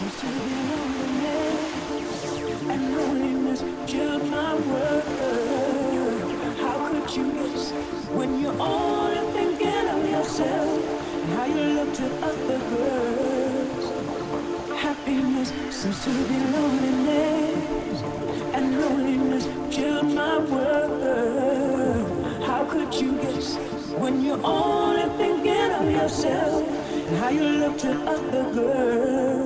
seems to be loneliness and loneliness killed my world. How could you miss when you're only thinking of yourself and how you looked at other girls? Happiness seems to be loneliness and loneliness killed my world. How could you guess when you're only thinking of yourself and how you looked at other girls?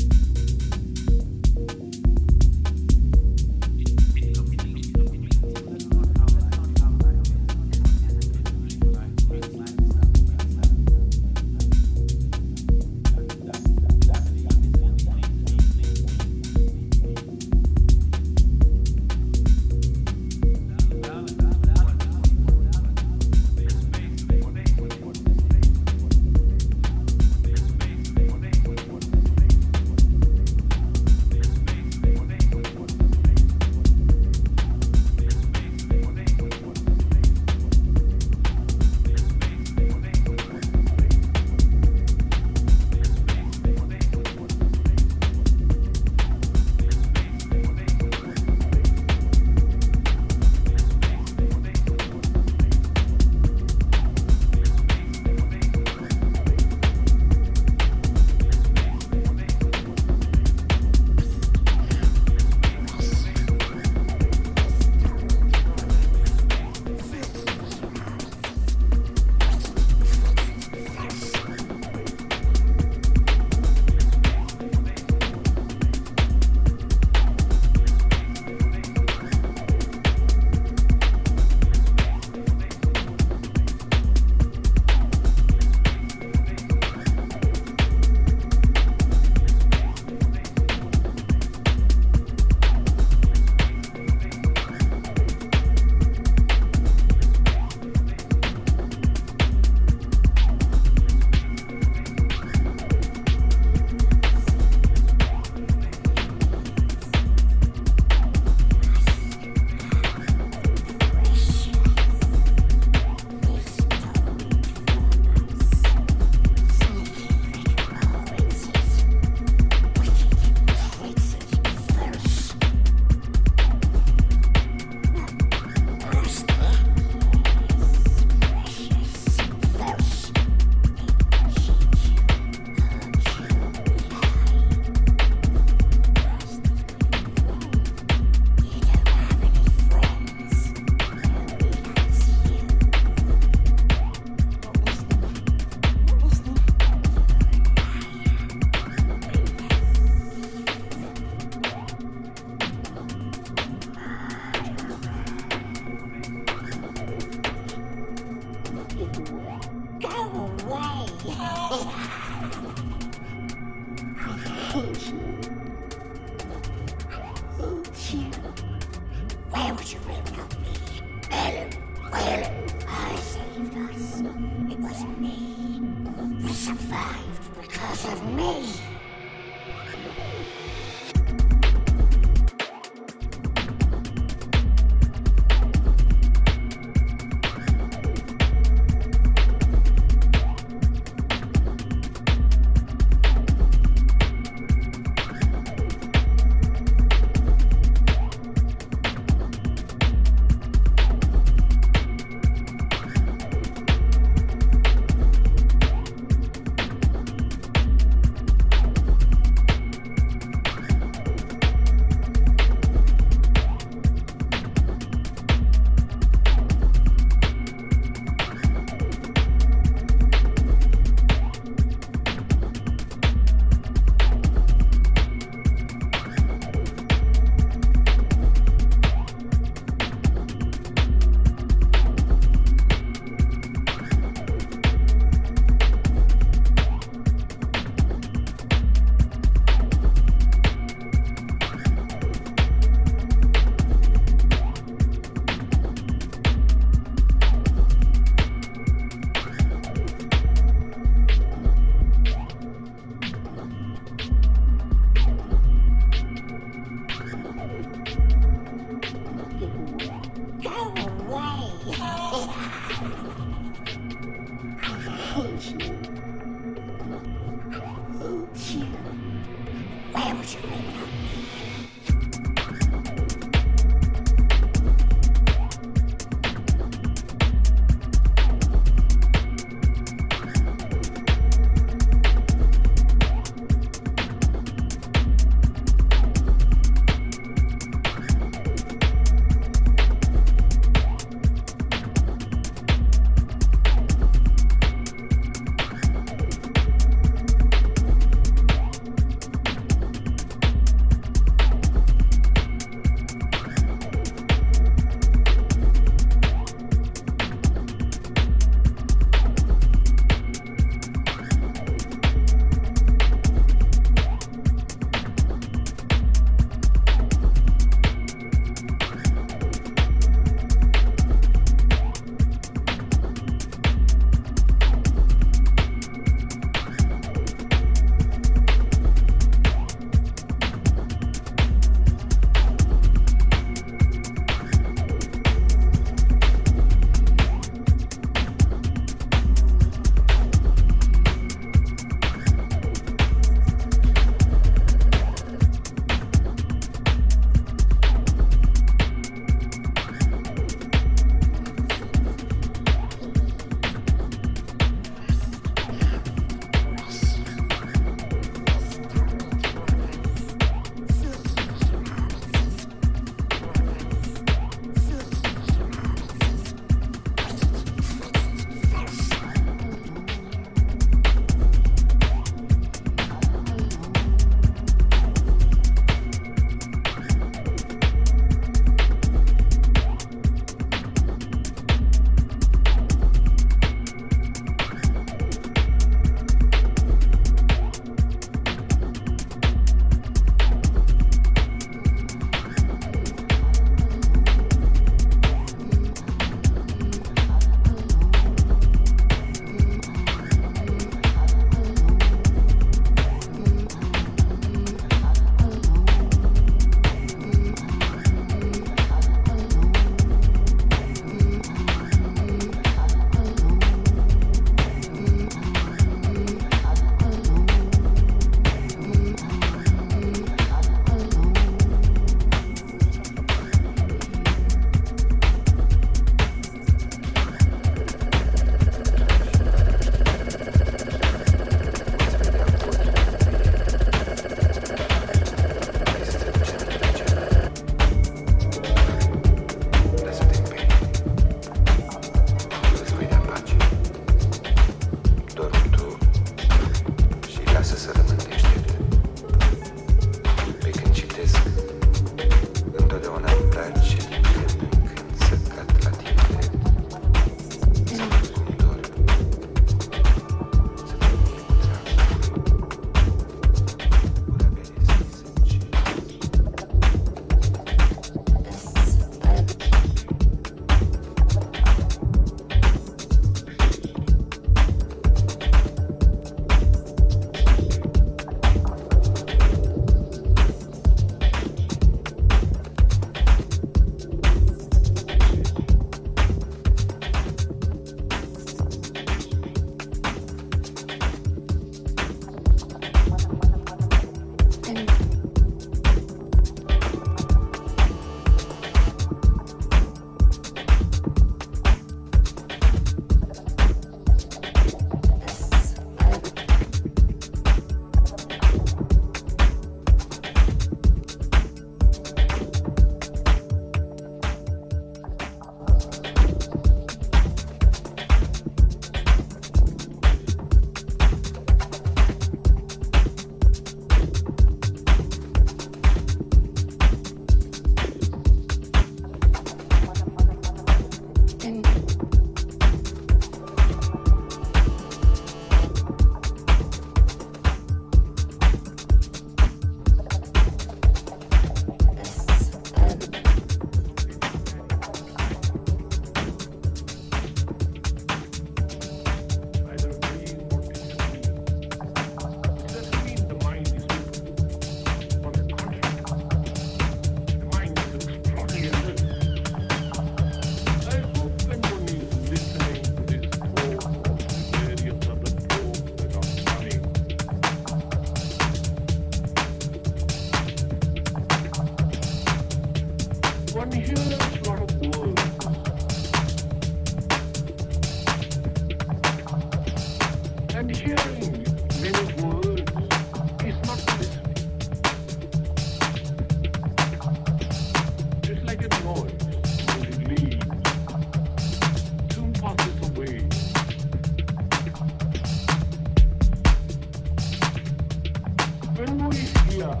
Sada